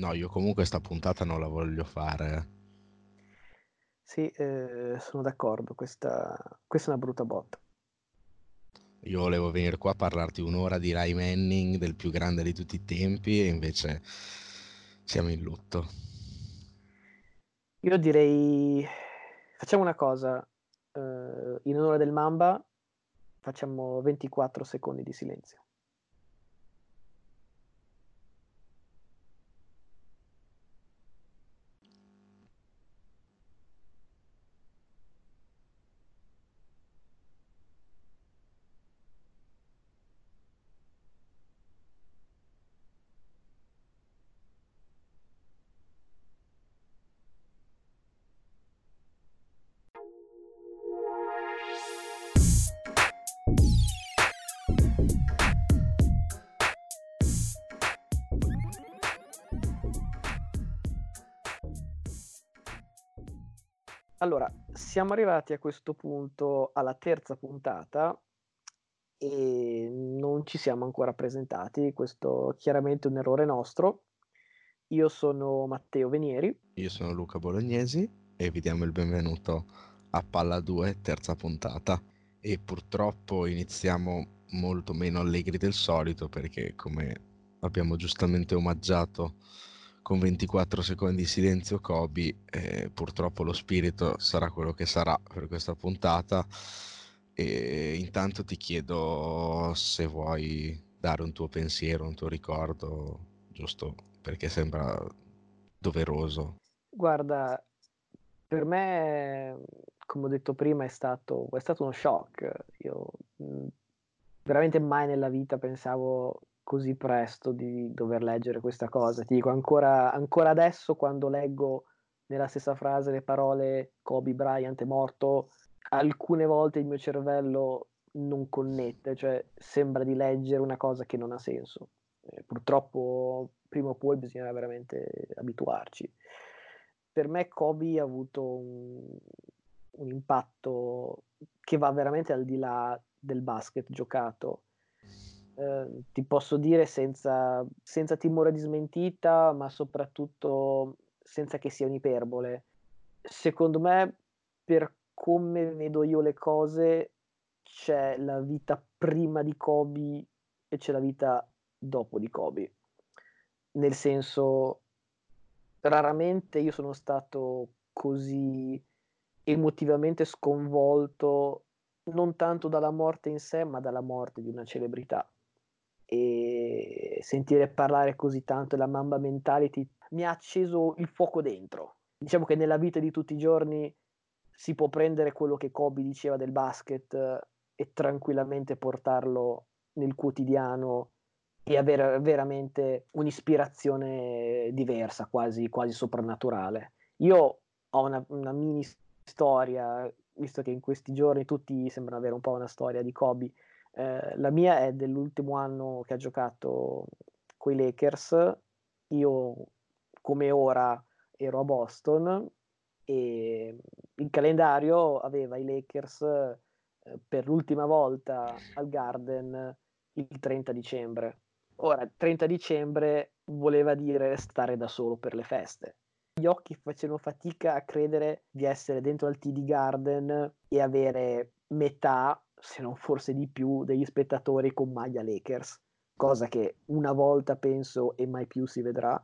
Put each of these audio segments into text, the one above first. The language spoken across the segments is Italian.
No, io comunque sta puntata non la voglio fare. Sì, eh, sono d'accordo, questa, questa è una brutta botta. Io volevo venire qua a parlarti un'ora di Rai Manning, del più grande di tutti i tempi, e invece siamo in lutto. Io direi, facciamo una cosa, uh, in onore del Mamba facciamo 24 secondi di silenzio. Siamo arrivati a questo punto alla terza puntata e non ci siamo ancora presentati, questo è chiaramente un errore nostro. Io sono Matteo Venieri. Io sono Luca Bolognesi e vi diamo il benvenuto a Palla 2, terza puntata. E purtroppo iniziamo molto meno allegri del solito perché come abbiamo giustamente omaggiato con 24 secondi di silenzio Kobe, eh, purtroppo lo spirito sarà quello che sarà per questa puntata. E intanto ti chiedo se vuoi dare un tuo pensiero, un tuo ricordo, giusto perché sembra doveroso. Guarda, per me, come ho detto prima, è stato, è stato uno shock. Io veramente mai nella vita pensavo così presto di dover leggere questa cosa. Ti dico ancora, ancora adesso quando leggo nella stessa frase le parole Kobe Bryant è morto, alcune volte il mio cervello non connette, cioè sembra di leggere una cosa che non ha senso. Eh, purtroppo prima o poi bisognerà veramente abituarci. Per me Kobe ha avuto un, un impatto che va veramente al di là del basket giocato Ehm, ti posso dire senza, senza timore di smentita, ma soprattutto senza che sia un'iperbole. Secondo me, per come vedo io le cose, c'è la vita prima di Kobe e c'è la vita dopo di Kobe. Nel senso, raramente io sono stato così emotivamente sconvolto non tanto dalla morte in sé, ma dalla morte di una celebrità e sentire parlare così tanto della Mamba Mentality mi ha acceso il fuoco dentro. Diciamo che nella vita di tutti i giorni si può prendere quello che Kobe diceva del basket eh, e tranquillamente portarlo nel quotidiano e avere veramente un'ispirazione diversa, quasi, quasi soprannaturale. Io ho una, una mini storia, visto che in questi giorni tutti sembrano avere un po' una storia di Kobe eh, la mia è dell'ultimo anno che ha giocato con i Lakers. Io, come ora, ero a Boston e il calendario aveva i Lakers eh, per l'ultima volta al Garden il 30 dicembre. Ora, il 30 dicembre voleva dire stare da solo per le feste. Gli occhi facevano fatica a credere di essere dentro al TD Garden e avere metà se non forse di più, degli spettatori con maglia Lakers, cosa che una volta penso e mai più si vedrà.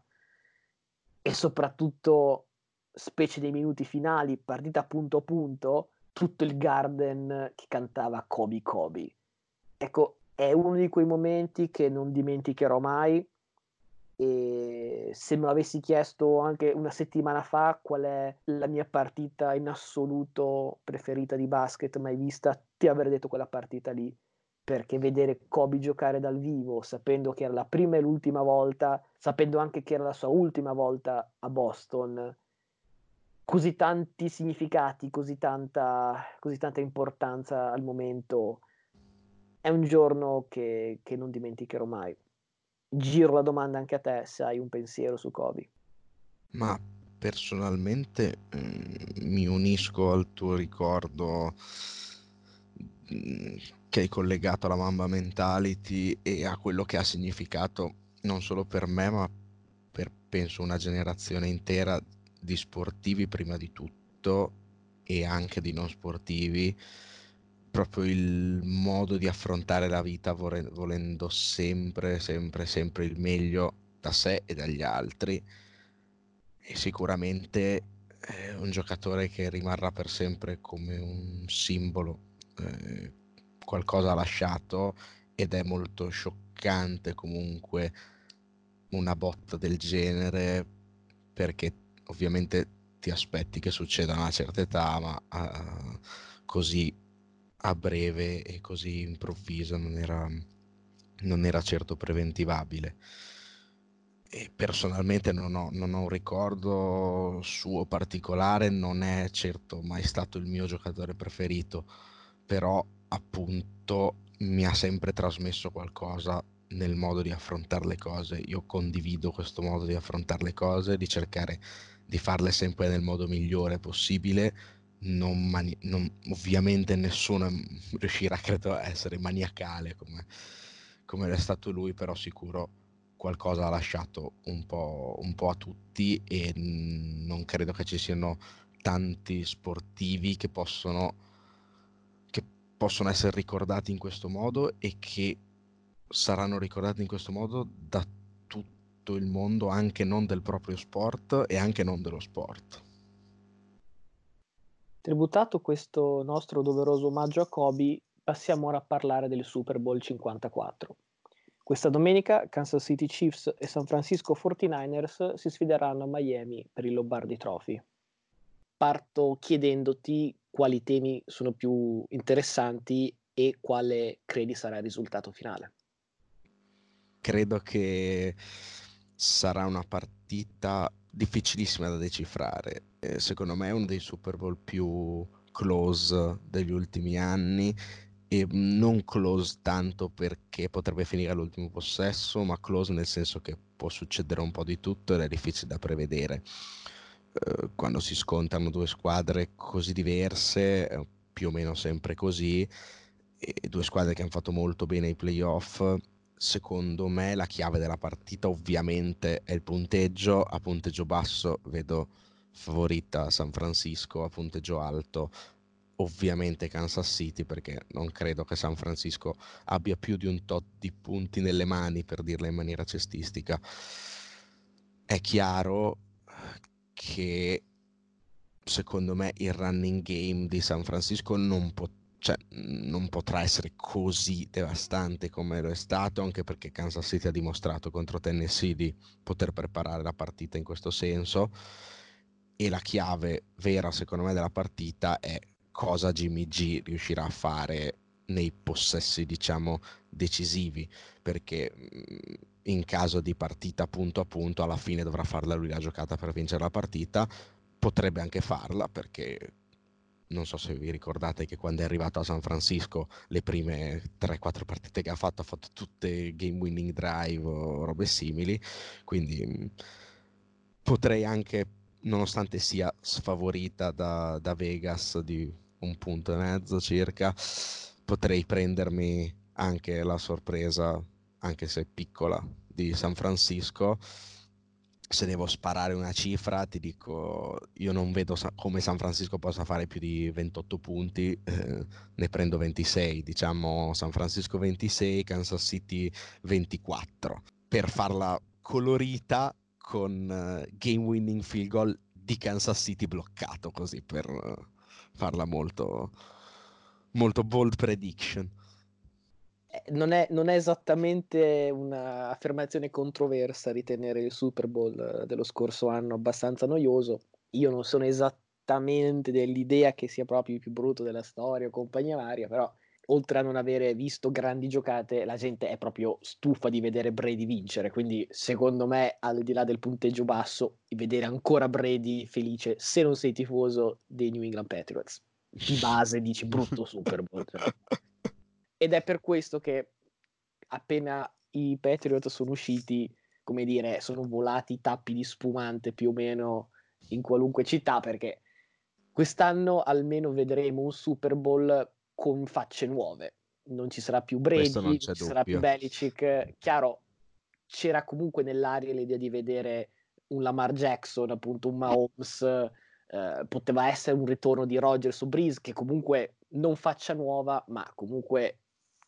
E soprattutto, specie dei minuti finali, partita punto a punto, tutto il Garden che cantava Kobe Kobe. Ecco, è uno di quei momenti che non dimenticherò mai e se me lo avessi chiesto anche una settimana fa qual è la mia partita in assoluto preferita di basket mai vista, ti avrei detto quella partita lì perché vedere Kobe giocare dal vivo, sapendo che era la prima e l'ultima volta, sapendo anche che era la sua ultima volta a Boston, così tanti significati, così tanta, così tanta importanza al momento, è un giorno che, che non dimenticherò mai giro la domanda anche a te se hai un pensiero su Kobe. Ma personalmente eh, mi unisco al tuo ricordo che hai collegato alla Mamba Mentality e a quello che ha significato non solo per me ma per penso una generazione intera di sportivi prima di tutto e anche di non sportivi, proprio il modo di affrontare la vita volendo sempre, sempre, sempre il meglio da sé e dagli altri. E sicuramente è un giocatore che rimarrà per sempre come un simbolo, eh, qualcosa ha lasciato ed è molto scioccante comunque una botta del genere perché ovviamente ti aspetti che succeda a una certa età, ma uh, così a breve e così improvviso non era, non era certo preventivabile. E personalmente non ho, non ho un ricordo suo particolare, non è certo mai stato il mio giocatore preferito, però appunto mi ha sempre trasmesso qualcosa nel modo di affrontare le cose. Io condivido questo modo di affrontare le cose, di cercare di farle sempre nel modo migliore possibile. Non mani- non, ovviamente nessuno riuscirà, credo, a essere maniacale come, come è stato lui, però sicuro qualcosa ha lasciato un po', un po' a tutti e non credo che ci siano tanti sportivi che possono, possono essere ricordati in questo modo e che saranno ricordati in questo modo da tutto il mondo, anche non del proprio sport e anche non dello sport. Tributato questo nostro doveroso omaggio a Kobe, passiamo ora a parlare del Super Bowl 54. Questa domenica Kansas City Chiefs e San Francisco 49ers si sfideranno a Miami per il Lombardi Trophy. Parto chiedendoti quali temi sono più interessanti e quale credi sarà il risultato finale credo che sarà una partita difficilissima da decifrare. Secondo me è uno dei Super Bowl più close degli ultimi anni e non close tanto perché potrebbe finire all'ultimo possesso, ma close nel senso che può succedere un po' di tutto ed è difficile da prevedere. Eh, quando si scontrano due squadre così diverse, più o meno sempre così, e due squadre che hanno fatto molto bene i playoff, secondo me la chiave della partita ovviamente è il punteggio, a punteggio basso vedo favorita San Francisco, a punteggio alto ovviamente Kansas City perché non credo che San Francisco abbia più di un tot di punti nelle mani per dirla in maniera cestistica. È chiaro che secondo me il running game di San Francisco non potrebbe cioè, non potrà essere così devastante come lo è stato, anche perché Kansas City ha dimostrato contro Tennessee di poter preparare la partita in questo senso. E la chiave vera, secondo me, della partita è cosa Jimmy G riuscirà a fare nei possessi, diciamo, decisivi, perché in caso di partita punto a punto, alla fine dovrà farla lui la giocata per vincere la partita. Potrebbe anche farla perché non so se vi ricordate che quando è arrivato a San Francisco le prime 3-4 partite che ha fatto ha fatto tutte game winning drive o robe simili quindi mm, potrei anche nonostante sia sfavorita da, da Vegas di un punto e mezzo circa potrei prendermi anche la sorpresa anche se piccola di San Francisco se devo sparare una cifra, ti dico, io non vedo sa- come San Francisco possa fare più di 28 punti, eh, ne prendo 26, diciamo San Francisco 26, Kansas City 24, per farla colorita con uh, game winning field goal di Kansas City bloccato, così per uh, farla molto, molto bold prediction. Eh, non è, non è esattamente un'affermazione controversa ritenere il Super Bowl dello scorso anno abbastanza noioso. Io non sono esattamente dell'idea che sia proprio il più brutto della storia o compagnia varia, però oltre a non avere visto grandi giocate, la gente è proprio stufa di vedere Brady vincere. Quindi, secondo me, al di là del punteggio basso, vedere ancora Brady felice se non sei tifoso dei New England Patriots. Di base dici brutto Super Bowl. Cioè. Ed è per questo che appena i Patriot sono usciti, come dire, sono volati tappi di spumante più o meno in qualunque città, perché quest'anno almeno vedremo un Super Bowl con facce nuove. Non ci sarà più Brady, non, non ci dubbio. sarà più Belichick. Chiaro, c'era comunque nell'aria l'idea di vedere un Lamar Jackson, appunto un Mahomes, eh, poteva essere un ritorno di Rogers o Breeze che comunque non faccia nuova, ma comunque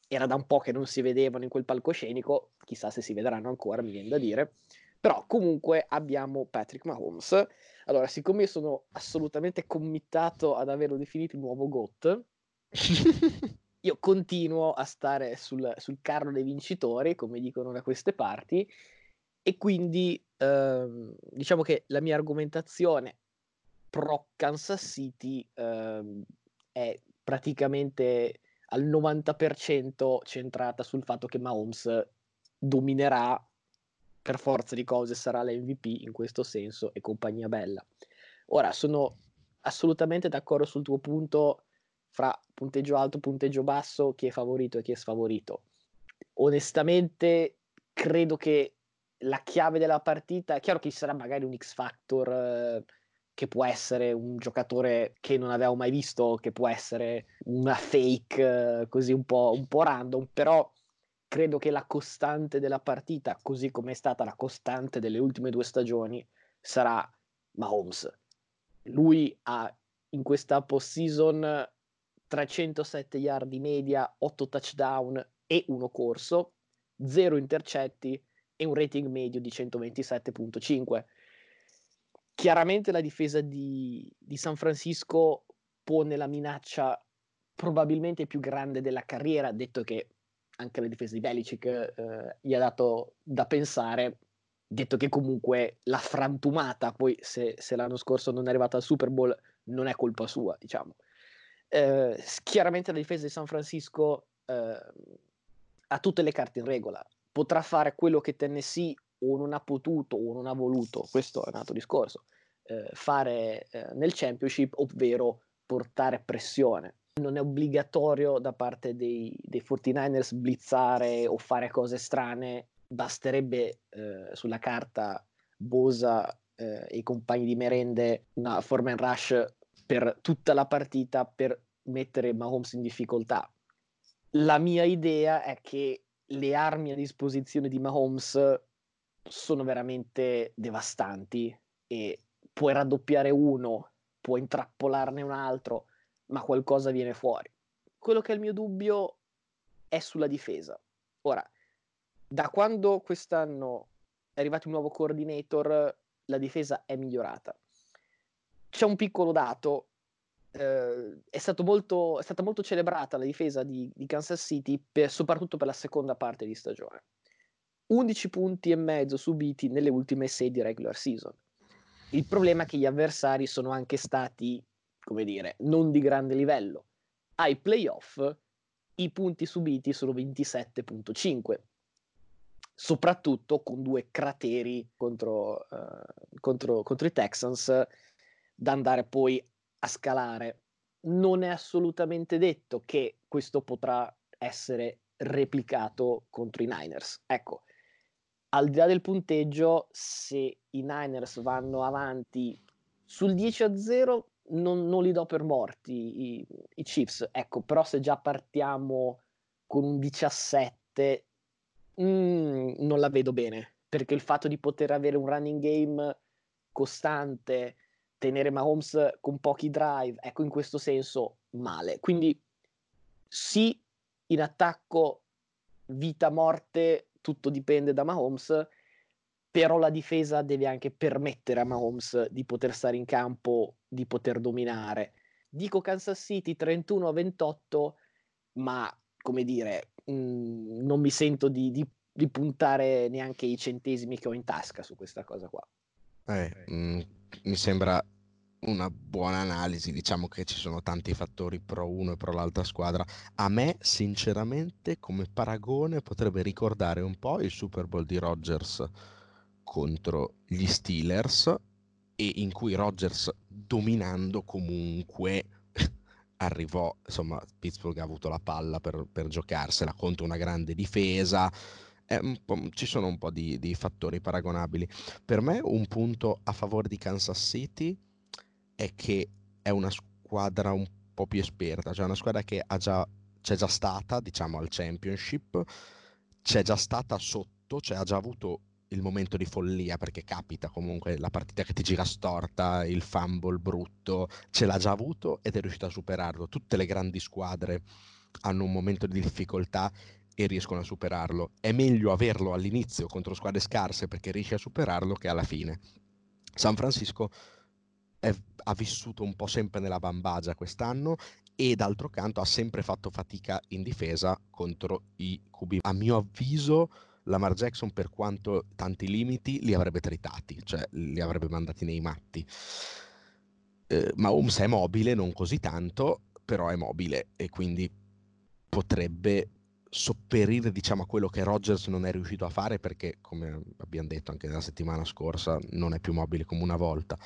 era da un po' che non si vedevano in quel palcoscenico, chissà se si vedranno ancora, mi viene da dire. Però comunque abbiamo Patrick Mahomes. Allora, siccome io sono assolutamente committato ad averlo definito il nuovo GOAT, io continuo a stare sul, sul, carro dei vincitori, come dicono da queste parti, e quindi ehm, diciamo che la mia argomentazione pro Kansas City ehm, è praticamente al 90% centrata sul fatto che Mahomes dominerà per forza di cose sarà l'MVP in questo senso e compagnia bella. Ora sono assolutamente d'accordo sul tuo punto fra punteggio alto, punteggio basso, chi è favorito e chi è sfavorito. Onestamente credo che la chiave della partita, è chiaro che ci sarà magari un X Factor eh, che può essere un giocatore che non avevo mai visto, che può essere una fake eh, così un po', un po' random, però credo che la costante della partita, così come è stata la costante delle ultime due stagioni, sarà Mahomes. Lui ha in questa post-season 307 yard di media, 8 touchdown e uno corso, 0 intercetti e un rating medio di 127.5 Chiaramente la difesa di, di San Francisco pone la minaccia probabilmente più grande della carriera, detto che anche la difesa di Belichick eh, gli ha dato da pensare, detto che comunque l'ha frantumata, poi se, se, l'anno scorso non è arrivata al Super Bowl non è colpa sua, diciamo. Eh, chiaramente la difesa di San Francisco eh, ha tutte le carte in regola, potrà fare quello che Tennessee o non ha potuto o non ha voluto, questo è un altro discorso, eh, fare eh, nel championship, ovvero portare pressione. Non è obbligatorio da parte dei, dei 49ers blizzare o fare cose strane, basterebbe eh, sulla carta Bosa eh, e i compagni di merende una forma rush per tutta la partita per mettere Mahomes in difficoltà. La mia idea è che le armi a disposizione di Mahomes sono veramente devastanti e puoi raddoppiare uno, puoi intrappolarne un altro, ma qualcosa viene fuori. Quello che è il mio dubbio è sulla difesa. Ora, da quando quest'anno è arrivato un nuovo coordinator, la difesa è migliorata. C'è un piccolo dato, eh, è, molto, è, stata molto celebrata la difesa di, di Kansas City, per, soprattutto per la seconda parte di stagione. 11 punti e mezzo subiti nelle ultime 6 di regular season. Il problema è che gli avversari sono anche stati, come dire, non di grande livello. Ai playoff i punti subiti sono 27.5, soprattutto con due crateri contro, uh, contro, contro i Texans da andare poi a scalare. Non è assolutamente detto che questo potrà essere replicato contro i Niners. Ecco, al di là del punteggio, se i Niners vanno avanti sul 10 a 0, non, non li do per morti i, i, Chiefs. Ecco, però se già partiamo con un 17, mm, non la vedo bene. Perché il fatto di poter avere un running game costante, tenere Mahomes con pochi drive, ecco, in questo senso male. Quindi sì, in attacco vita-morte tutto dipende da Mahomes, però la difesa deve anche permettere a Mahomes di poter stare in campo, di poter dominare. Dico Kansas City 31 a 28, ma come dire, mh, mm, non mi sento di, di, di, puntare neanche i centesimi che ho in tasca su questa cosa qua. Eh, mh, mm, mi sembra una buona analisi, diciamo che ci sono tanti fattori pro uno e pro l'altra squadra. A me, sinceramente, come paragone potrebbe ricordare un po' il Super Bowl di Rodgers contro gli Steelers e in cui Rodgers dominando comunque arrivò, insomma, Pittsburgh ha avuto la palla per, per giocarsela contro una grande difesa. ci sono un po' di, di fattori paragonabili. Per me un punto a favore di Kansas City è che è una squadra un po' più esperta, cioè una squadra che già, c'è già stata, diciamo, al championship, c'è già stata sotto, cioè ha già avuto il momento di follia perché capita comunque la partita che ti gira storta, il fumble brutto, ce l'ha già avuto ed è riuscito a superarlo. Tutte le grandi squadre hanno un momento di difficoltà e riescono a superarlo. È meglio averlo all'inizio contro squadre scarse perché riesci a superarlo che alla fine. San Francisco è, ha vissuto un po' sempre nella bambagia quest'anno e d'altro canto ha sempre fatto fatica in difesa contro i QB. A mio avviso Lamar Jackson per quanto tanti limiti li avrebbe tritati, cioè li avrebbe mandati nei matti. Eh, Mahomes è mobile, non così tanto, però è mobile e quindi potrebbe sopperire diciamo a quello che Rodgers non è riuscito a fare perché come abbiamo detto anche nella settimana scorsa non è più mobile come una volta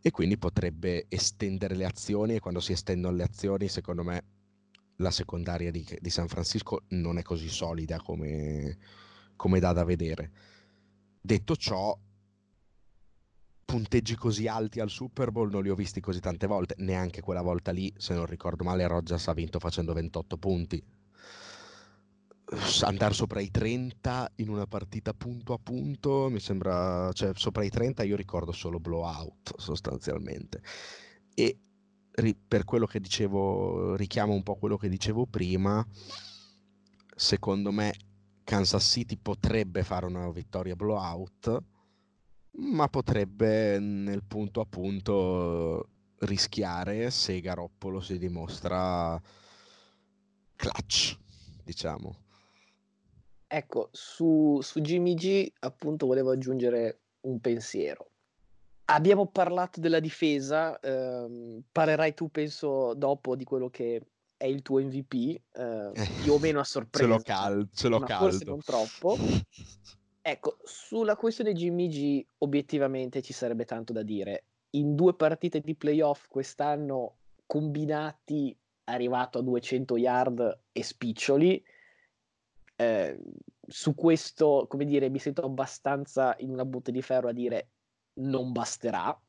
e quindi potrebbe estendere le azioni e quando si estendono le azioni secondo me la secondaria di, di San Francisco non è così solida come, come dà da vedere. Detto ciò, punteggi così alti al Super Bowl non li ho visti così tante volte, neanche quella volta lì, se non ricordo male, Rodgers ha vinto facendo 28 punti. Andare sopra i 30 in una partita punto a punto mi sembra, cioè sopra i 30 io ricordo solo blowout sostanzialmente. E per quello che dicevo, richiamo un po' quello che dicevo prima, secondo me Kansas City potrebbe fare una vittoria blowout, ma potrebbe nel punto a punto rischiare se Garoppolo si dimostra clutch, diciamo. Ecco, su, su Jimmy G appunto volevo aggiungere un pensiero. Abbiamo parlato della difesa, ehm, parlerai tu penso dopo di quello che è il tuo MVP, eh, più o meno a sorpresa. ce l'ho, cal- ce l'ho caldo. Forse non troppo. Ecco, sulla questione Jimmy G, obiettivamente ci sarebbe tanto da dire. In due partite di playoff quest'anno combinati, arrivato a 200 yard e spiccioli. Eh, su questo, come dire, mi sento abbastanza in una botte di ferro a dire non basterà.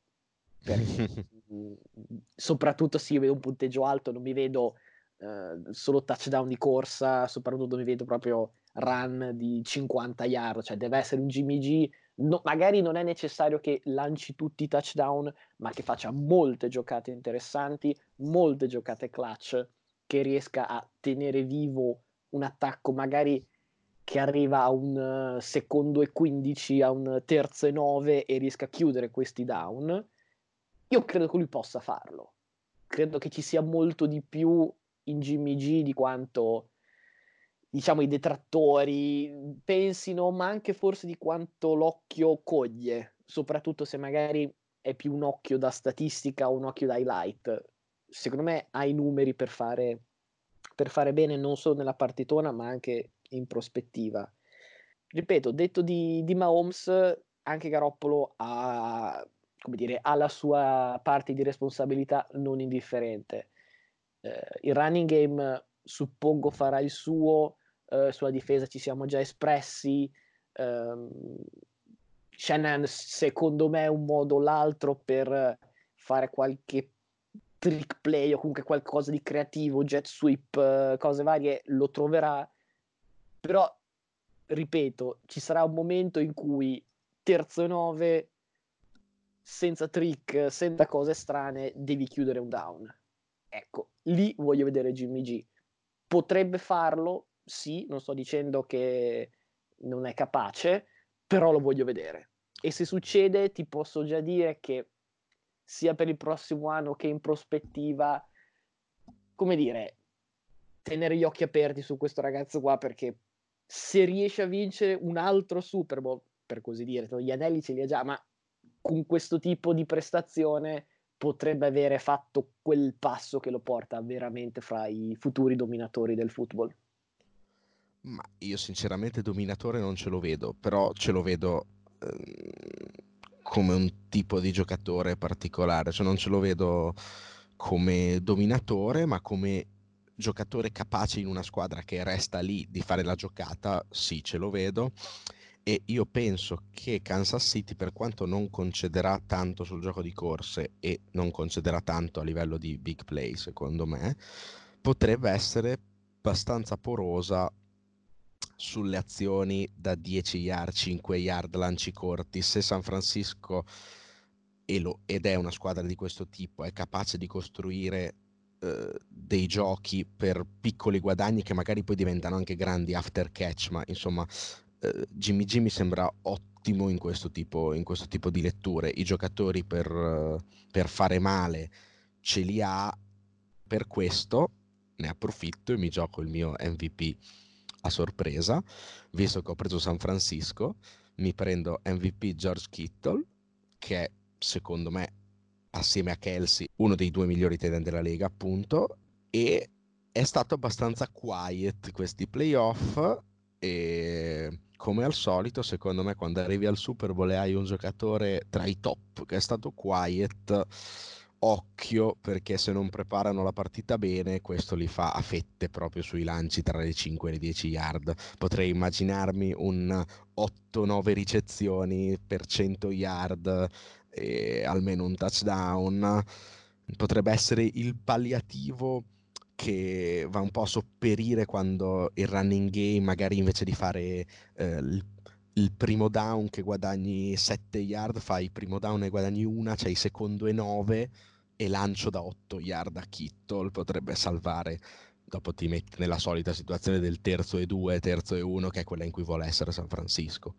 Perché, soprattutto se io vedo un punteggio alto, non mi vedo eh, solo touchdown di corsa, soprattutto mi vedo proprio run di 50 yard, cioè deve essere un Jimmy G. No, magari non è necessario che lanci tutti i touchdown, ma che faccia molte giocate interessanti, molte giocate clutch, che riesca a tenere vivo un attacco magari che arriva a un uh, secondo e 15, a un terzo e 9 e riesca a chiudere questi down. Io credo che lui possa farlo. Credo che ci sia molto di più in Jimmy G di quanto diciamo i detrattori pensino, ma anche forse di quanto l'occhio coglie, soprattutto se magari è più un occhio da statistica o un occhio da highlight. Secondo me ha i numeri per fare, per fare bene non solo nella partitona, ma anche in prospettiva. Ripeto, detto di, di Mahomes, anche Garoppolo ha, dire, ha la sua parte di responsabilità non indifferente eh, il running game suppongo farà il suo, eh, sulla difesa ci siamo già espressi. Um, Shannon secondo me è un modo o l'altro per fare qualche trick play o comunque qualcosa di creativo, jet sweep, uh, cose varie, lo troverà. Però, ripeto, ci sarà un momento in cui terzo e nove, senza trick, senza cose strane, devi chiudere un down. Ecco, lì voglio vedere Jimmy G. Potrebbe farlo, sì, non sto dicendo che non è capace, però lo voglio vedere. E se succede, ti posso già dire che sia per il prossimo anno che in prospettiva, come dire, tenere gli occhi aperti su questo ragazzo qua perché se riesce a vincere un altro Super Bowl, per così dire, gli anelli ce li ha già, ma con questo tipo di prestazione potrebbe avere fatto quel passo che lo porta veramente fra i futuri dominatori del football? Ma io sinceramente dominatore non ce lo vedo, però ce lo vedo eh, come un tipo di giocatore particolare, cioè non ce lo vedo come dominatore, ma come giocatore capace in una squadra che resta lì di fare la giocata, sì, ce lo vedo. E io penso che Kansas City per quanto non concederà tanto sul gioco di corse e non concederà tanto a livello di big play secondo me potrebbe essere abbastanza porosa sulle azioni da 10 yard, 5 yard, lanci corti. Se San Francisco, ed è una squadra di questo tipo, è capace di costruire eh, dei giochi per piccoli guadagni che magari poi diventano anche grandi after catch, ma insomma eh, Jimmy G mi sembra ottimo in questo tipo, in questo tipo di letture. I giocatori per, per fare male ce li ha, per questo ne approfitto e mi gioco il mio MVP a sorpresa, visto che ho preso San Francisco, mi prendo MVP George Kittle, che è secondo me assieme a Kelsey uno dei due migliori tight della Lega appunto e è stato abbastanza quiet questi playoff e come al solito secondo me quando arrivi al Super Bowl e hai un giocatore tra i top che è stato quiet occhio perché se non preparano la partita bene questo li fa a fette proprio sui lanci tra le 5 e le 10 yard. Potrei immaginarmi un 8-9 ricezioni per 100 yard e almeno un touchdown. Potrebbe essere il palliativo che va un po' a sopperire quando il running game magari invece di fare eh, il, il, primo down che guadagni 7 yard fai il primo down e guadagni una c'hai il secondo e 9 e lancio da 8 yard a Kittle potrebbe salvare dopo ti metti nella solita situazione del terzo e 2 terzo e 1 che è quella in cui vuole essere San Francisco.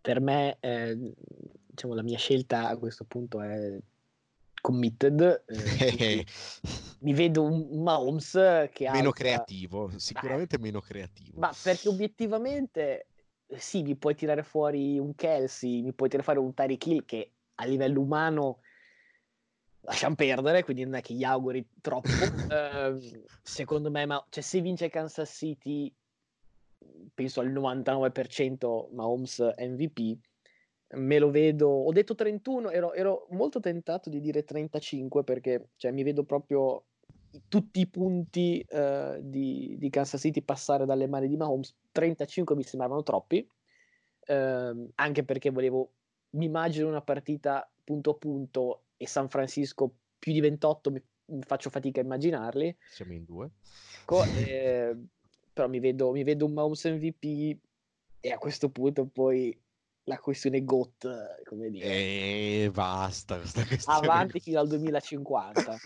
Per me eh, diciamo, la mia scelta a questo punto è committed. Eh, mi vedo un Mahomes che ha... Meno altra... creativo, sicuramente Beh, meno creativo. Ma perché obiettivamente sì, mi puoi tirare fuori un Kelsey, mi puoi tirare fuori un Tyreek Hill che a livello umano lasciamo perdere, quindi non è che gli auguri troppo. eh, secondo me, ma, cioè, se vince Kansas City penso al 99% Mahomes MVP, me lo vedo, ho detto 31, ero, ero molto tentato di dire 35 perché cioè, mi vedo proprio tutti i punti uh, di, di, Kansas City passare dalle mani di Mahomes, 35 mi sembravano troppi, uh, anche perché volevo, mi immagino una partita punto a punto e San Francisco più di 28 mi, mi faccio fatica a immaginarli. Siamo in due. Co- eh, però mi vedo, mi vedo un Mahomes MVP e a questo punto poi la questione GOT, come dire. E eh, basta. Avanti fino al 2050.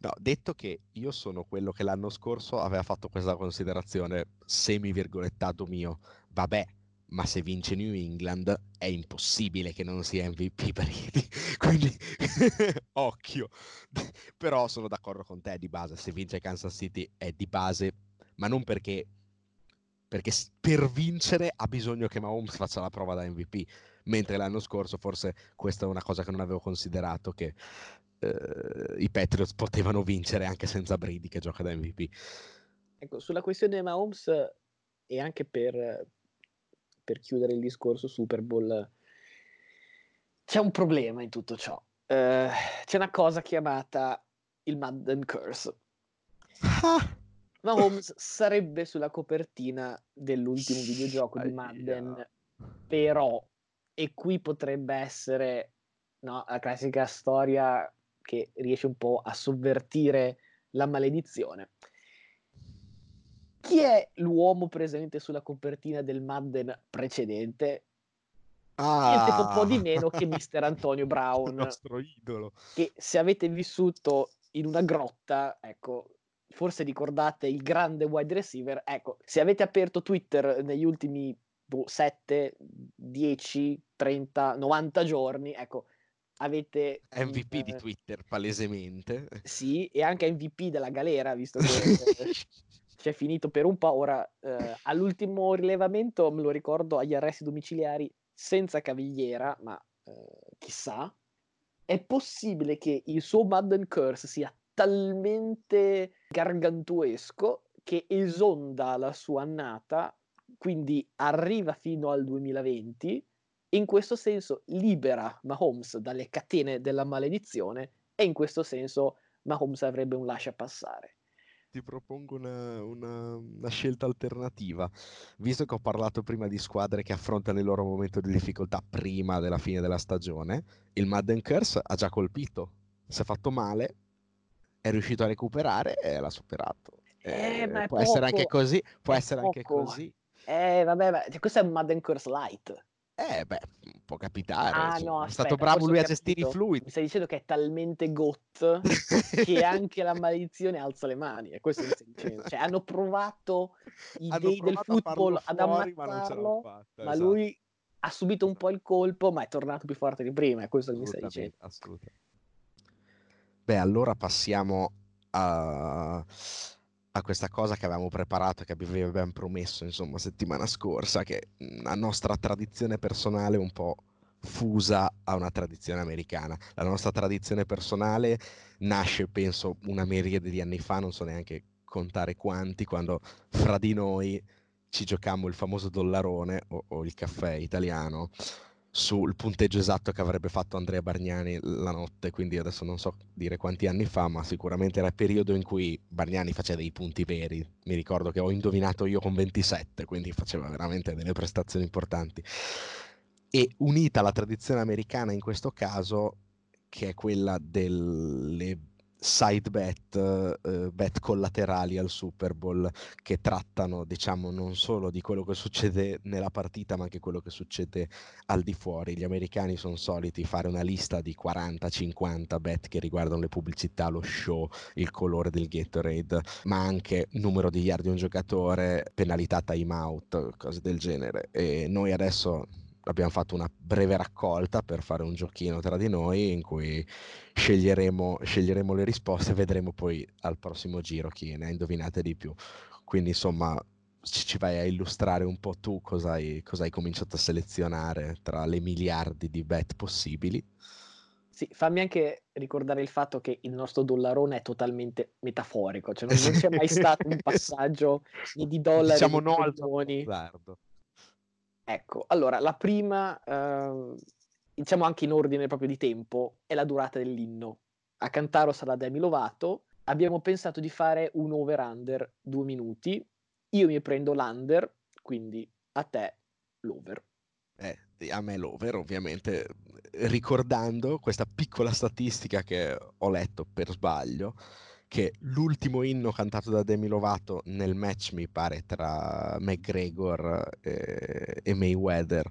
No, detto che io sono quello che l'anno scorso aveva fatto questa considerazione semi-virgolettato mio, vabbè, ma se vince New England è impossibile che non sia MVP Iti. Quindi, occhio. Però sono d'accordo con te di base, se vince Kansas City è di base ma non perché, perché per vincere ha bisogno che Mahomes faccia la prova da MVP, mentre l'anno scorso forse questa è una cosa che non avevo considerato, che eh, i Patriots potevano vincere anche senza Brady che gioca da MVP. Ecco, sulla questione Mahomes e anche per, per chiudere il discorso Super Bowl, c'è un problema in tutto ciò. Uh, c'è una cosa chiamata il Madden Curse. Ah. Mahomes sarebbe sulla copertina dell'ultimo videogioco di Madden, però, e qui potrebbe essere no, la classica storia che riesce un po' a sovvertire la maledizione. Chi è l'uomo presente sulla copertina del Madden precedente? Ah, Niente un po' di meno che Mister Antonio Brown. Il nostro idolo. Che se avete vissuto in una grotta, ecco, forse ricordate il grande wide receiver. Ecco, se avete aperto Twitter negli ultimi boh, 7, 10, 30, 90 giorni, ecco, avete... MVP eh, di Twitter, palesemente. Sì, e anche MVP della galera, visto che c'è finito per un po'. Ora, eh, all'ultimo rilevamento, me lo ricordo, agli arresti domiciliari senza cavigliera, ma eh, chissà. È possibile che il suo Madden Curse sia talmente gargantuesco che esonda la sua annata, quindi arriva fino al 2020 e in questo senso libera Mahomes dalle catene della maledizione e in questo senso Mahomes avrebbe un lascia passare ti propongo una, una, una, scelta alternativa. Visto che ho parlato prima di squadre che affrontano il loro momento di difficoltà prima della fine della stagione, il Madden Curse ha già colpito. Si è fatto male, è riuscito a recuperare e l'ha superato. Eh, può poco, essere anche così, può essere poco. anche così. Eh, vabbè, vabbè, cioè, questo è un Madden Curse Light. Eh, beh, può capitare. Ah, no, aspetta, è stato bravo lui a gestire i fluidi. Mi stai dicendo che è talmente got che anche la maledizione alza le mani. E questo mi stai dicendo. Cioè, hanno provato i hanno dei del football ad ammazzarlo, ma, fatta, ma esatto. lui ha subito un po' il colpo, ma è tornato più forte di prima. È questo che mi stai dicendo. Assolutamente. Beh, allora passiamo a a questa cosa che avevamo preparato, che vi abbiamo promesso, insomma, settimana scorsa, che la nostra tradizione personale è un po' fusa a una tradizione americana. La nostra tradizione personale nasce, penso, una miriade di anni fa, non so neanche contare quanti, quando fra di noi ci giocammo il famoso dollarone o, o il caffè italiano sul punteggio esatto che avrebbe fatto Andrea Bargnani la notte, quindi adesso non so dire quanti anni fa, ma sicuramente era il periodo in cui Bargnani faceva dei punti veri. Mi ricordo che ho indovinato io con 27, quindi faceva veramente delle prestazioni importanti. E unita alla tradizione americana in questo caso, che è quella delle side bet, uh, bet collaterali al Super Bowl che trattano, diciamo, non solo di quello che succede nella partita, ma anche quello che succede al di fuori. Gli americani sono soliti fare una lista di 40-50 bet che riguardano le pubblicità, lo show, il colore del Gatorade, ma anche numero di yard di un giocatore, penalità time out, cose del genere. E noi adesso abbiamo fatto una breve raccolta per fare un giochino tra di noi in cui sceglieremo, sceglieremo le risposte e vedremo poi al prossimo giro chi ne ha indovinate di più. Quindi insomma ci, vai a illustrare un po' tu cosa hai, cosa hai cominciato a selezionare tra le miliardi di bet possibili. Sì, fammi anche ricordare il fatto che il nostro dollarone è totalmente metaforico, cioè non, non c'è mai stato un passaggio né di dollari diciamo né no al azzardo. Ecco, allora la prima, ehm, diciamo anche in ordine proprio di tempo, è la durata dell'inno. A Cantaro sarà Demi Lovato. Abbiamo pensato di fare un over-under due minuti. Io mi prendo l'under, quindi a te l'over. Eh, a me l'over, ovviamente, ricordando questa piccola statistica che ho letto per sbaglio che l'ultimo inno cantato da Demi Lovato nel match, mi pare, tra McGregor e, e Mayweather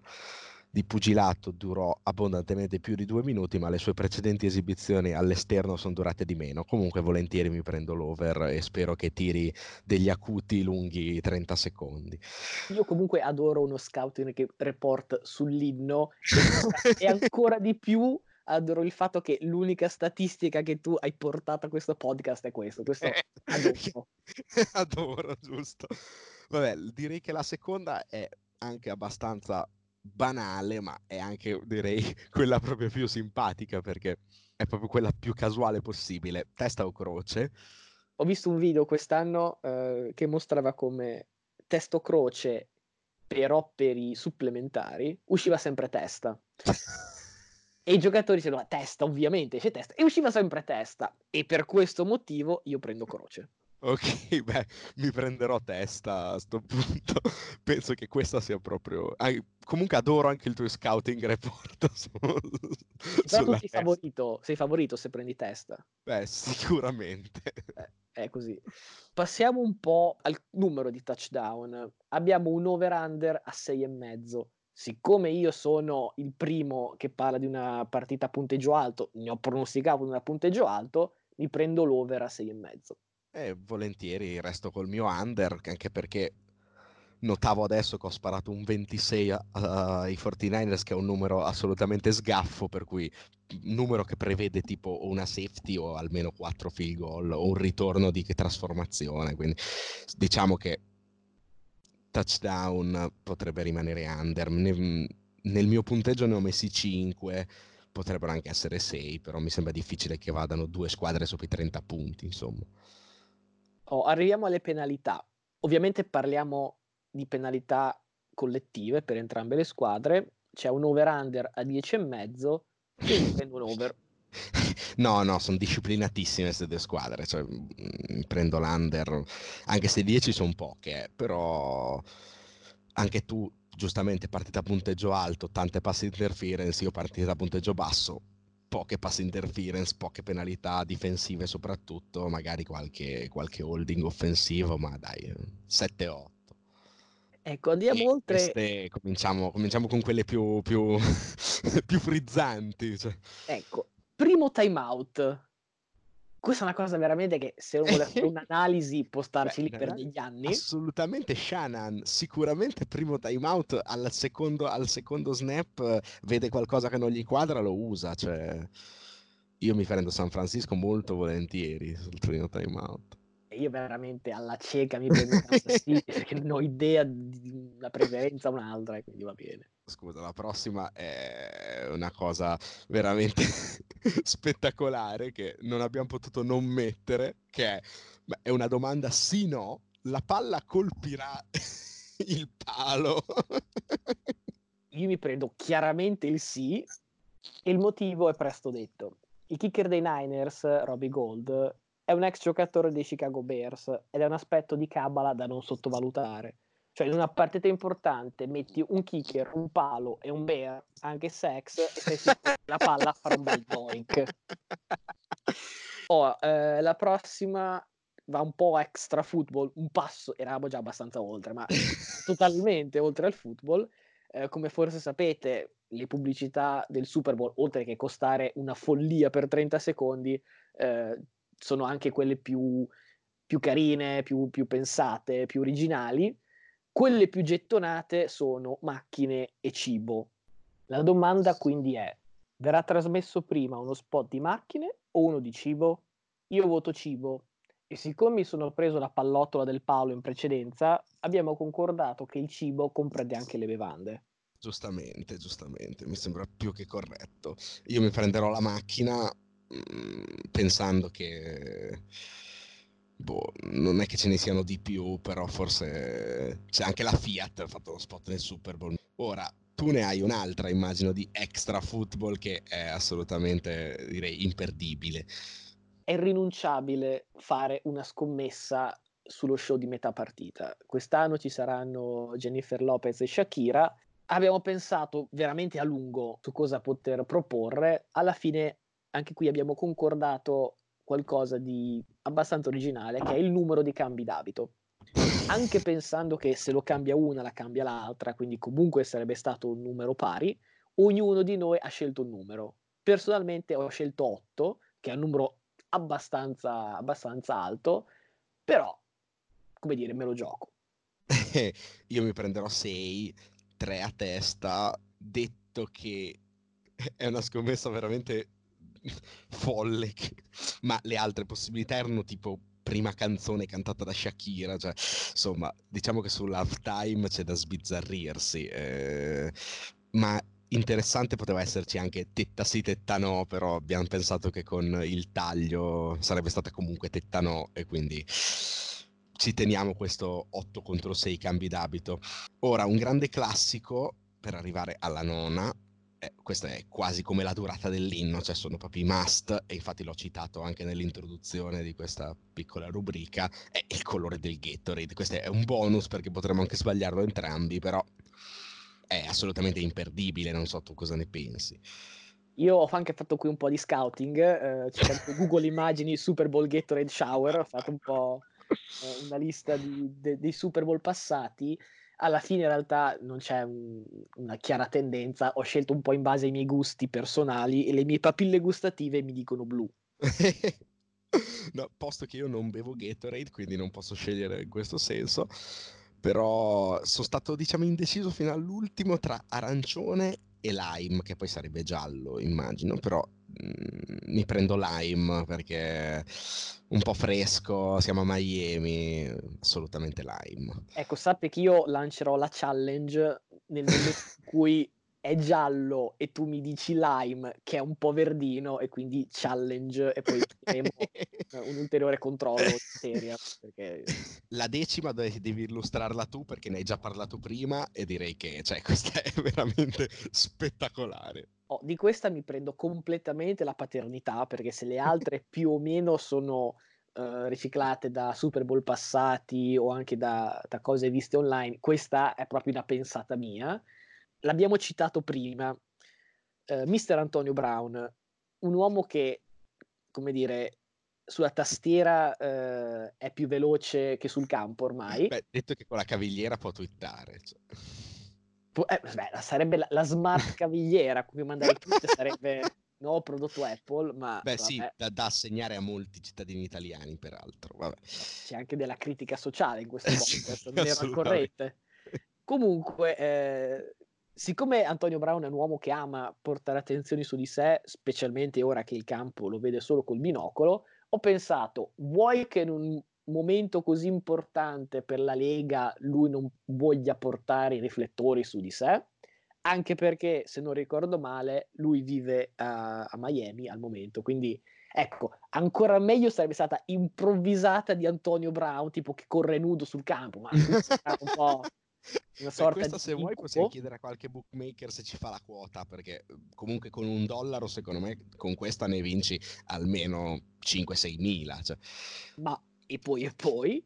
di pugilato durò abbondantemente più di due minuti, ma le sue precedenti esibizioni all'esterno sono durate di meno. Comunque, volentieri mi prendo l'over e spero che tiri degli acuti lunghi 30 secondi. Io comunque adoro uno scouting report sull'inno e ancora di più adoro il fatto che l'unica statistica che tu hai portato a questo podcast è questo. Questo eh, adoro. adoro, giusto. Vabbè, direi che la seconda è anche abbastanza banale, ma è anche, direi, quella proprio più simpatica perché è proprio quella più casuale possibile. Testa o croce? Ho visto un video quest'anno eh, che mostrava come testo croce, però per i supplementari, usciva sempre testa. E i giocatori dicevano a testa, ovviamente, c'è testa. E usciva sempre testa. E per questo motivo io prendo croce. Ok, beh, mi prenderò testa a sto punto. Penso che questa sia proprio. Ah, comunque adoro anche il tuo scouting report. Su... Però sei favorito, sei favorito se prendi testa. Beh, sicuramente. Eh, è così. Passiamo un po' al numero di touchdown. Abbiamo un over-under a 6,5 siccome io sono il primo che parla di una partita a punteggio alto, ne ho pronosticato una a punteggio alto, mi prendo l'over a 6,5. Eh, volentieri resto col mio under, anche perché notavo adesso che ho sparato un 26 ai 49ers, che è un numero assolutamente sgaffo, per cui numero che prevede tipo una safety o almeno 4 field goal o un ritorno di trasformazione. Quindi diciamo che touchdown potrebbe rimanere under. Ne, nel mio punteggio ne ho messi 5, potrebbero anche essere 6, però mi sembra difficile che vadano due squadre sopra i 30 punti, insomma. Oh, arriviamo alle penalità. Ovviamente parliamo di penalità collettive per entrambe le squadre. C'è un over-under a 10,5, quindi prendo un over. No, no, sono disciplinatissime queste due squadre. Cioè, mm, prendo l'under, anche se 10 sono poche, eh, però anche tu, giustamente, partita a punteggio alto, tante passe interference, io partita a punteggio basso. poche pass interference, poche penalità difensive soprattutto, magari qualche, qualche holding offensivo, ma dai, 7-8. Ecco, andiamo e oltre. Queste, cominciamo, cominciamo, con quelle più, più, più frizzanti. Cioè. Ecco, primo timeout. Questa è una cosa veramente che se uno vuole fare un'analisi può starci Beh, lì per degli anni. Assolutamente Shannon, sicuramente primo timeout al secondo, al secondo snap vede qualcosa che non gli quadra, lo usa. Cioè, io mi prendo San Francisco molto volentieri sul primo timeout io veramente alla cieca mi prendo Kansas City perché non ho idea di una preferenza o un'altra e quindi va bene. Scusa, la prossima è una cosa veramente spettacolare che non abbiamo potuto non mettere, che è, è una domanda sì-no, la palla colpirà il palo? io mi prendo chiaramente il sì e il motivo è presto detto. Il kicker dei Niners, Robbie Gold, è un ex giocatore dei Chicago Bears ed è un aspetto di Kabbalah da non sottovalutare. Cioè, in una partita importante metti un kicker, un palo e un bear, anche sex, e sei la palla farà un bel doink. Oh, eh, la prossima va un po' extra football, un passo, eravamo già abbastanza oltre, ma totalmente oltre al football. Eh, come forse sapete, le pubblicità del Super Bowl, oltre che costare una follia per 30 secondi, eh, sono anche quelle più, più carine, più, più pensate, più originali. Quelle più gettonate sono macchine e cibo. La domanda quindi è, verrà trasmesso prima uno spot di macchine o uno di cibo? Io voto cibo e siccome mi sono preso la pallottola del Paolo in precedenza, abbiamo concordato che il cibo comprende anche le bevande. Giustamente, giustamente, mi sembra più che corretto. Io mi prenderò la macchina Mm, pensando che boh, non è che ce ne siano di più, però forse c'è anche la Fiat ha fatto lo spot nel Super Bowl. Ora, tu ne hai un'altra, immagino, di extra football che è assolutamente, direi, imperdibile. È irrinunciabile fare una scommessa sullo show di metà partita. Quest'anno ci saranno Jennifer Lopez e Shakira. Abbiamo pensato veramente a lungo su cosa poter proporre. Alla fine anche qui abbiamo concordato qualcosa di abbastanza originale, che è il numero di cambi d'abito. Anche pensando che se lo cambia una, la cambia l'altra, quindi comunque sarebbe stato un numero pari, ognuno di noi ha scelto un numero. Personalmente ho scelto 8, che è un numero abbastanza, abbastanza alto, però, come dire, me lo gioco. Io mi prenderò 6, 3 a testa, detto che è una scommessa veramente folle, che... ma le altre possibilità erano tipo prima canzone cantata da Shakira, cioè, insomma, diciamo che sull'halftime c'è da sbizzarrirsi, eh, ma interessante poteva esserci anche tetta sì, tetta no, però abbiamo pensato che con il taglio sarebbe stata comunque tetta no e quindi ci teniamo questo 8 contro 6 cambi d'abito. Ora, un grande classico per arrivare alla nona eh, questa è quasi come la durata dell'inno, cioè sono proprio i must, e infatti l'ho citato anche nell'introduzione di questa piccola rubrica, è il colore del Gatorade. Questo è un bonus perché potremmo anche sbagliarlo entrambi, però è assolutamente imperdibile, non so tu cosa ne pensi. Io ho anche fatto qui un po' di scouting, eh, cercando Google Immagini Super Bowl Gatorade Shower, ho fatto un po' eh, una lista di, de, dei Super Bowl passati alla fine in realtà non c'è un, una chiara tendenza, ho scelto un po' in base ai miei gusti personali e le mie papille gustative mi dicono blu. no, posto che io non bevo Gatorade, quindi non posso scegliere in questo senso, però sono stato diciamo indeciso fino all'ultimo tra arancione e lime, che poi sarebbe giallo, immagino, però mi prendo lime perché un po' fresco, siamo a Miami, assolutamente lime. Ecco, sappi che io lancerò la challenge nel momento in cui è giallo e tu mi dici lime che è un po' verdino e quindi challenge e poi faremo un ulteriore controllo in seria perché... la decima devi, devi, illustrarla tu perché ne hai già parlato prima e direi che cioè, questa è veramente spettacolare oh, di questa mi prendo completamente la paternità perché se le altre più o meno sono uh, riciclate da Super Bowl passati o anche da, da cose viste online questa è proprio una pensata mia l'abbiamo citato prima, eh, Mister Antonio Brown, un uomo che, come dire, sulla tastiera eh, è più veloce che sul campo ormai. Beh, detto che con la cavigliera può twittare. Cioè. Eh, beh, sarebbe la, la, smart cavigliera, cui mandare tweet sarebbe nuovo prodotto Apple, ma... Beh vabbè. sì, da, da, assegnare a molti cittadini italiani, peraltro. Vabbè. C'è anche della critica sociale in questo podcast, non era corrette. Comunque, eh, siccome Antonio Brown è un uomo che ama portare attenzioni su di sé, specialmente ora che il campo lo vede solo col binocolo, ho pensato, vuoi che in un momento così importante per la Lega lui non voglia portare i riflettori su di sé? Anche perché, se non ricordo male, lui vive a, a Miami al momento, quindi ecco, ancora meglio sarebbe stata improvvisata di Antonio Brown, tipo che corre nudo sul campo, ma un po' una sorta questo, se vuoi possiamo chiedere a qualche bookmaker se ci fa la quota perché comunque con un dollaro secondo me con questa ne vinci almeno 5-6 mila cioè. ma e poi e poi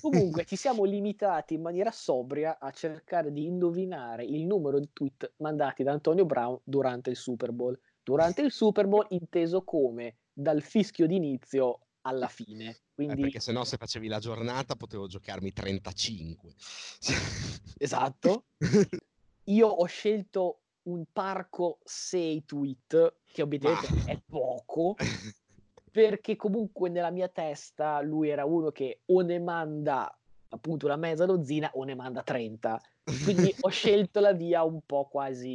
comunque ci siamo limitati in maniera sobria a cercare di indovinare il numero di tweet mandati da Antonio Brown durante il Super Bowl durante il Super Bowl inteso come dal fischio d'inizio alla fine. Eh, Quindi... Eh perché se no se facevi la giornata potevo giocarmi 35. esatto. Io ho scelto un parco 6 tweet, che obiettivamente ah. è poco, perché comunque nella mia testa lui era uno che o ne manda appunto una mezza dozzina o ne manda 30. Quindi ho scelto la via un po' quasi,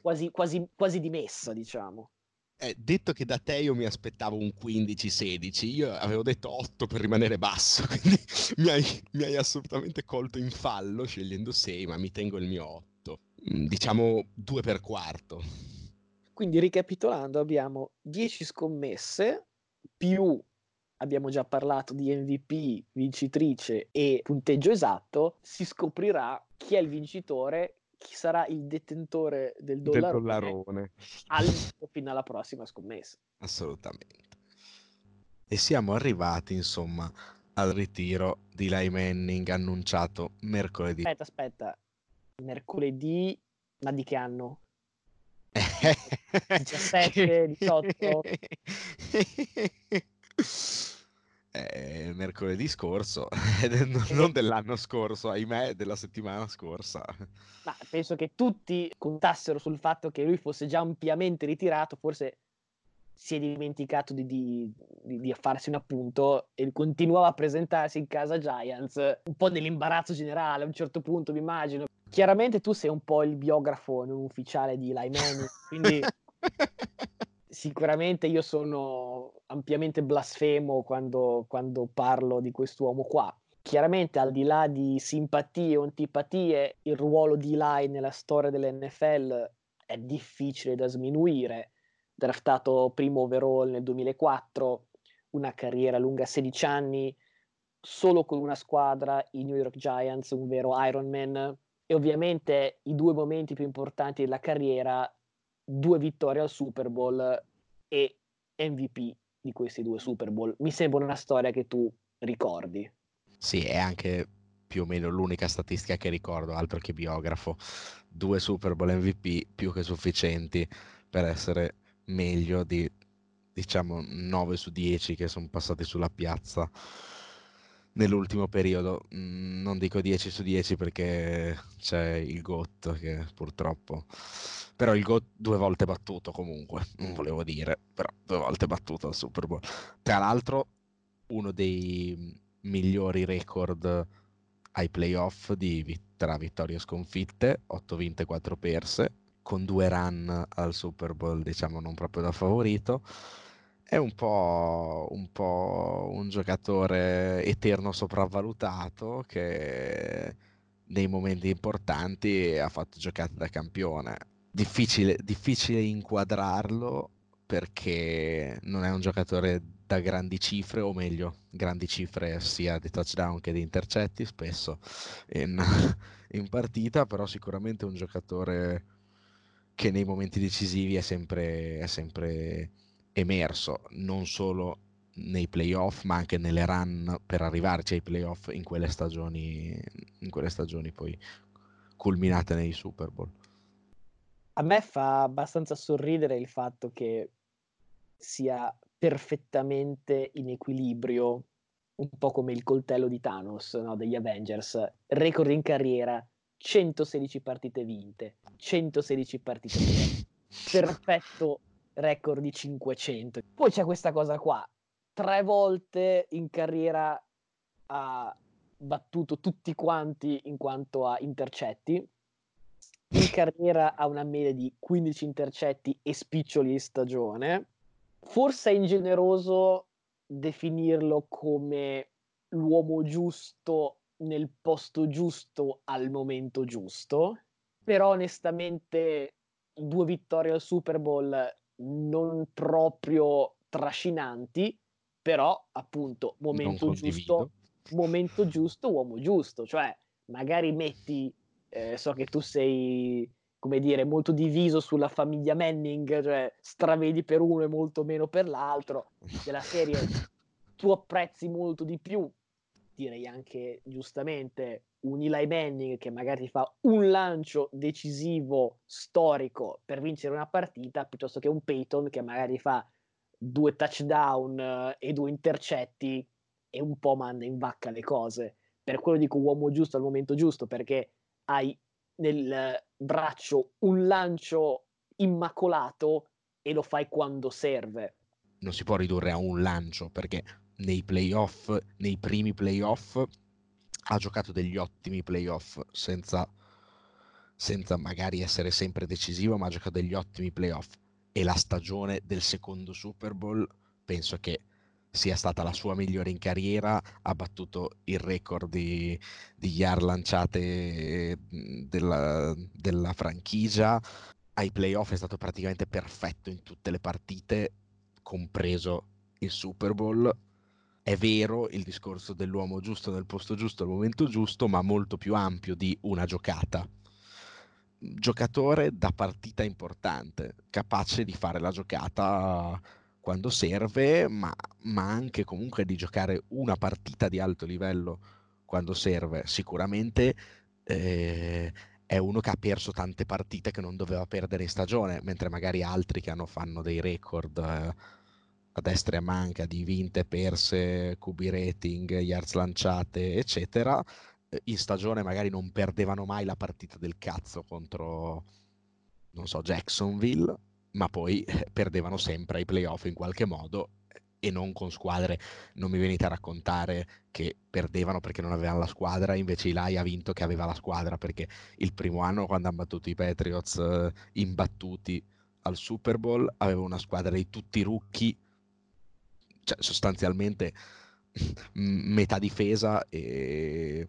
quasi, quasi, quasi dimessa, diciamo. Eh, detto che da te io mi aspettavo un 15-16, io avevo detto 8 per rimanere basso, quindi mi hai, mi hai assolutamente colto in fallo scegliendo 6, ma mi tengo il mio 8. Mm, diciamo 2 per quarto. Quindi ricapitolando abbiamo 10 scommesse più abbiamo già parlato di MVP, vincitrice e punteggio esatto, si scoprirà chi è il vincitore chi sarà il detentore del dollarone, del dollarone. fino alla prossima scommessa. Assolutamente. E siamo arrivati, insomma, al ritiro di Lai Manning annunciato mercoledì. Aspetta, aspetta. Mercoledì, ma di che anno? 17, 18? Eh, mercoledì scorso, non dell'anno scorso, ahimè, della settimana scorsa. Ma penso che tutti contassero sul fatto che lui fosse già ampiamente ritirato, forse si è dimenticato di, di, di, di, farsi un appunto e continuava a presentarsi in casa Giants, un po' nell'imbarazzo generale a un certo punto, mi immagino. Chiaramente tu sei un po' il biografo non ufficiale di Laimani, quindi sicuramente io sono ampiamente blasfemo quando, quando parlo di quest'uomo qua. Chiaramente al di là di simpatie o antipatie, il ruolo di Eli nella storia dell'NFL è difficile da sminuire. Draftato primo overall nel 2004, una carriera lunga 16 anni, solo con una squadra, i New York Giants, un vero Ironman. E ovviamente i due momenti più importanti della carriera, due vittorie al Super Bowl e MVP di questi due Super Bowl. Mi sembra una storia che tu ricordi. Sì, è anche più o meno l'unica statistica che ricordo, altro che biografo. Due Super Bowl MVP più che sufficienti per essere meglio di diciamo 9 su 10 che sono passati sulla piazza nell'ultimo periodo. Mm, non dico 10 su 10 perché c'è il GOT che purtroppo però il GOT due volte battuto comunque, non volevo dire, però due volte battuto al Super Bowl. Tra l'altro uno dei migliori record ai playoff di, tra vittorie e sconfitte, 8 vinte, 4 perse, con due run al Super Bowl, diciamo non proprio da favorito. È un po', un po' un giocatore eterno sopravvalutato che nei momenti importanti ha fatto giocate da campione. Difficile, difficile inquadrarlo perché non è un giocatore da grandi cifre, o meglio, grandi cifre sia di touchdown che di intercetti spesso in, in partita, però sicuramente un giocatore che nei momenti decisivi è sempre, è sempre emerso, non solo nei playoff, ma anche nelle run per arrivarci ai playoff in quelle stagioni, in quelle stagioni poi culminate nei Super Bowl a me fa abbastanza sorridere il fatto che sia perfettamente in equilibrio, un po' come il coltello di Thanos no, degli Avengers. Record in carriera, 116 partite vinte, 116 partite vinte. Perfetto record di 500. Poi c'è questa cosa qua, tre volte in carriera ha battuto tutti quanti in quanto a intercetti. In carriera ha una media di 15 intercetti e spiccioli in stagione. Forse è ingeneroso definirlo come l'uomo giusto nel posto giusto al momento giusto, però onestamente due vittorie al Super Bowl non proprio trascinanti, però appunto momento giusto, momento giusto, uomo giusto, cioè magari metti, eh, so che tu sei come dire, molto diviso sulla famiglia Manning, cioè stravedi per uno e molto meno per l'altro, della serie tu apprezzi molto di più, direi anche giustamente, un Eli Manning che magari fa un lancio decisivo, storico per vincere una partita, piuttosto che un Peyton che magari fa due touchdown eh, e due intercetti e un po' manda in vacca le cose. Per quello dico uomo giusto al momento giusto, perché hai nel braccio un lancio immacolato e lo fai quando serve. Non si può ridurre a un lancio perché nei playoff, nei primi playoff, ha giocato degli ottimi playoff senza, senza magari essere sempre decisivo, ma ha giocato degli ottimi playoff. E la stagione del secondo Super Bowl penso che sia stata la sua migliore in carriera, ha battuto il record di, di yard lanciate della, della franchigia, ai playoff è stato praticamente perfetto in tutte le partite, compreso il Super Bowl. È vero il discorso dell'uomo giusto nel posto giusto al momento giusto, ma molto più ampio di una giocata. Giocatore da partita importante, capace di fare la giocata quando serve, ma, ma anche comunque di giocare una partita di alto livello quando serve. Sicuramente eh, è uno che ha perso tante partite che non doveva perdere in stagione, mentre magari altri che hanno fanno dei record eh, a destra e a manca di vinte, perse, QB rating, yards lanciate, eccetera, eh, in stagione magari non perdevano mai la partita del cazzo contro, non so, Jacksonville ma poi eh, perdevano sempre ai playoff in qualche modo e non con squadre, non mi venite a raccontare che perdevano perché non avevano la squadra, invece Eli ha vinto che aveva la squadra perché il primo anno quando hanno battuto i Patriots eh, imbattuti al Super Bowl aveva una squadra di tutti rookie, cioè sostanzialmente metà difesa e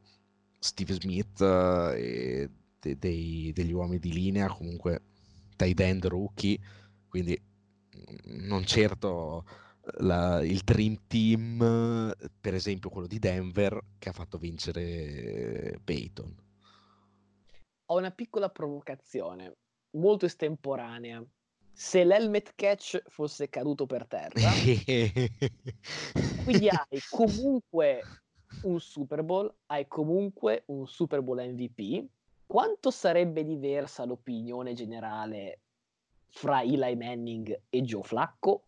Steve Smith e de- dei, degli uomini di linea comunque tight end rookie, quindi mm, non certo la, il Dream Team, per esempio quello di Denver, che ha fatto vincere Peyton. Ho una piccola provocazione, molto estemporanea. Se l'helmet catch fosse caduto per terra, quindi hai comunque un Super Bowl, hai comunque un Super Bowl MVP, quanto sarebbe diversa l'opinione generale fra Eli Manning e Joe Flacco?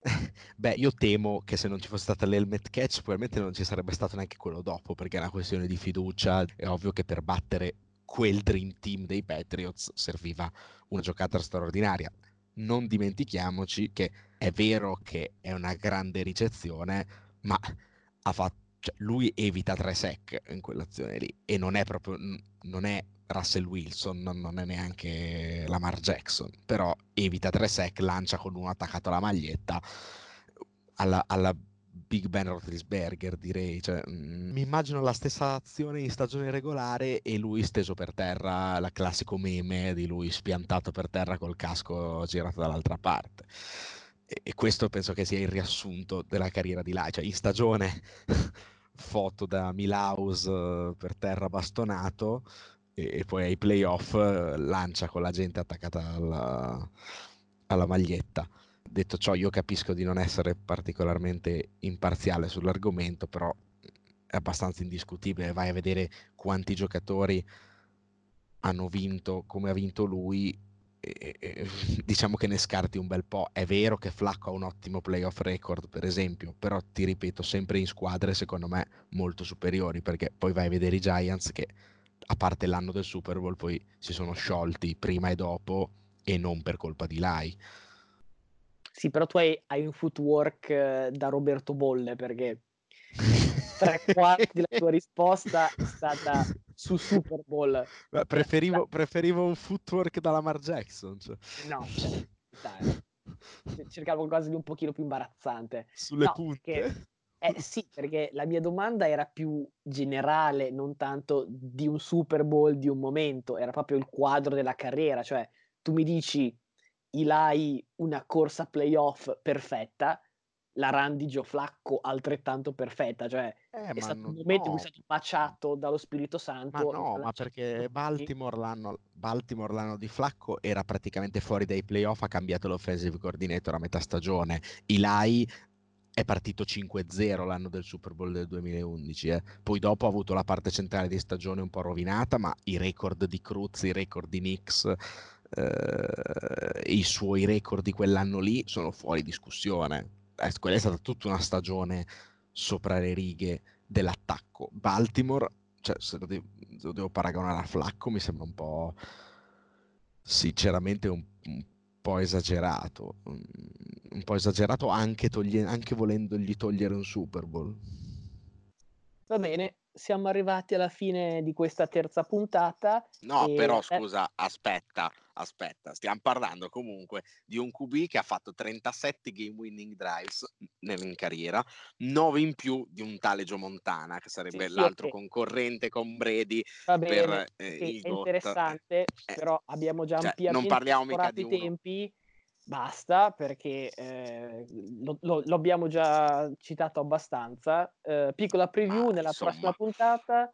Beh, io temo che se non ci fosse stata l'helmet catch, probabilmente non ci sarebbe stato neanche quello dopo, perché è una questione di fiducia. È ovvio che per battere quel dream team dei Patriots serviva una giocata straordinaria. Non dimentichiamoci che è vero che è una grande ricezione, ma fatto cioè, lui evita tre sec in quell'azione lì e non è proprio non è Russell Wilson, non, non è neanche Lamar Jackson, però evita tre sec, lancia con uno attaccato alla maglietta alla, alla Big Ben Roethlisberger direi, cioè, mm, mi immagino la stessa azione in stagione regolare e lui steso per terra, la classico meme di lui spiantato per terra col casco girato dall'altra parte e questo penso che sia il riassunto della carriera di Lai, cioè in stagione foto da Milhouse eh, per terra bastonato e, e poi ai playoff eh, lancia con la gente attaccata alla, alla maglietta. Detto ciò, io capisco di non essere particolarmente imparziale sull'argomento, però è abbastanza indiscutibile. Vai a vedere quanti giocatori hanno vinto come ha vinto lui e, e, diciamo che ne scarti un bel po'. È vero che Flacco ha un ottimo playoff record, per esempio, però ti ripeto, sempre in squadre secondo me molto superiori, perché poi vai a vedere i Giants che a parte l'anno del Super Bowl poi si sono sciolti prima e dopo e non per colpa di Lai. Sì, però tu hai, hai un footwork eh, da Roberto Bolle perché tre quarti della tua risposta è stata su Super Bowl. Preferivo, preferivo, un footwork da Lamar Jackson. Cioè. No, cioè, dai, cercavo qualcosa di un pochino più imbarazzante. Sulle no, punte? Perché, eh sì, perché la mia domanda era più generale, non tanto di un Super Bowl, di un momento, era proprio il quadro della carriera, cioè tu mi dici Ilai una corsa playoff perfetta, la run di Gio Flacco altrettanto perfetta, cioè eh, è stato un momento no. in cui è stato baciato dallo Spirito Santo. Ma no, ma perché Baltimore l'anno, Baltimore l'anno, di Flacco era praticamente fuori dai playoff, ha cambiato l'offensive coordinator a metà stagione. Ilai è partito 5-0 l'anno del Super Bowl del 2011, eh. poi dopo ha avuto la parte centrale di stagione un po' rovinata, ma i record di Cruz, i record di Knicks, eh, i suoi record di quell'anno lì sono fuori discussione eh, quella è stata tutta una stagione sopra le righe dell'attacco. Baltimore, cioè, se lo, devo, lo devo paragonare a Flacco, mi sembra un po' sinceramente un, un po' esagerato. Un po' esagerato anche, toglie, anche volendogli togliere un Super Bowl. Va bene, siamo arrivati alla fine di questa terza puntata. No, però scusa, aspetta, aspetta, stiamo parlando comunque di un QB che ha fatto 37 game winning drives in carriera, 9 in più di un tale Joe Montana, che sarebbe sì, l'altro okay. concorrente con Brady bene, per eh, sì, È interessante, eh, però abbiamo già cioè, ampiamente non parliamo mica di i tempi basta perché eh, lo, lo, lo, abbiamo già citato abbastanza. Eh, piccola preview ah, nella insomma. prossima puntata.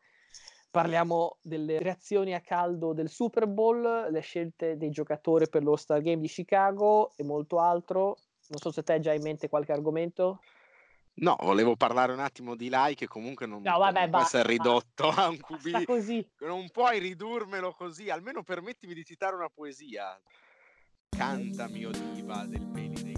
Parliamo delle reazioni a caldo del Super Bowl, le scelte dei giocatori per lo Star Game di Chicago e molto altro. Non so se te hai già in mente qualche argomento. No, volevo parlare un attimo di Lai che comunque non, no, vabbè, può essere ridotto a un QB. Così. Non puoi ridurmelo così, almeno permettimi di citare una poesia. Canta mio diva del peli dei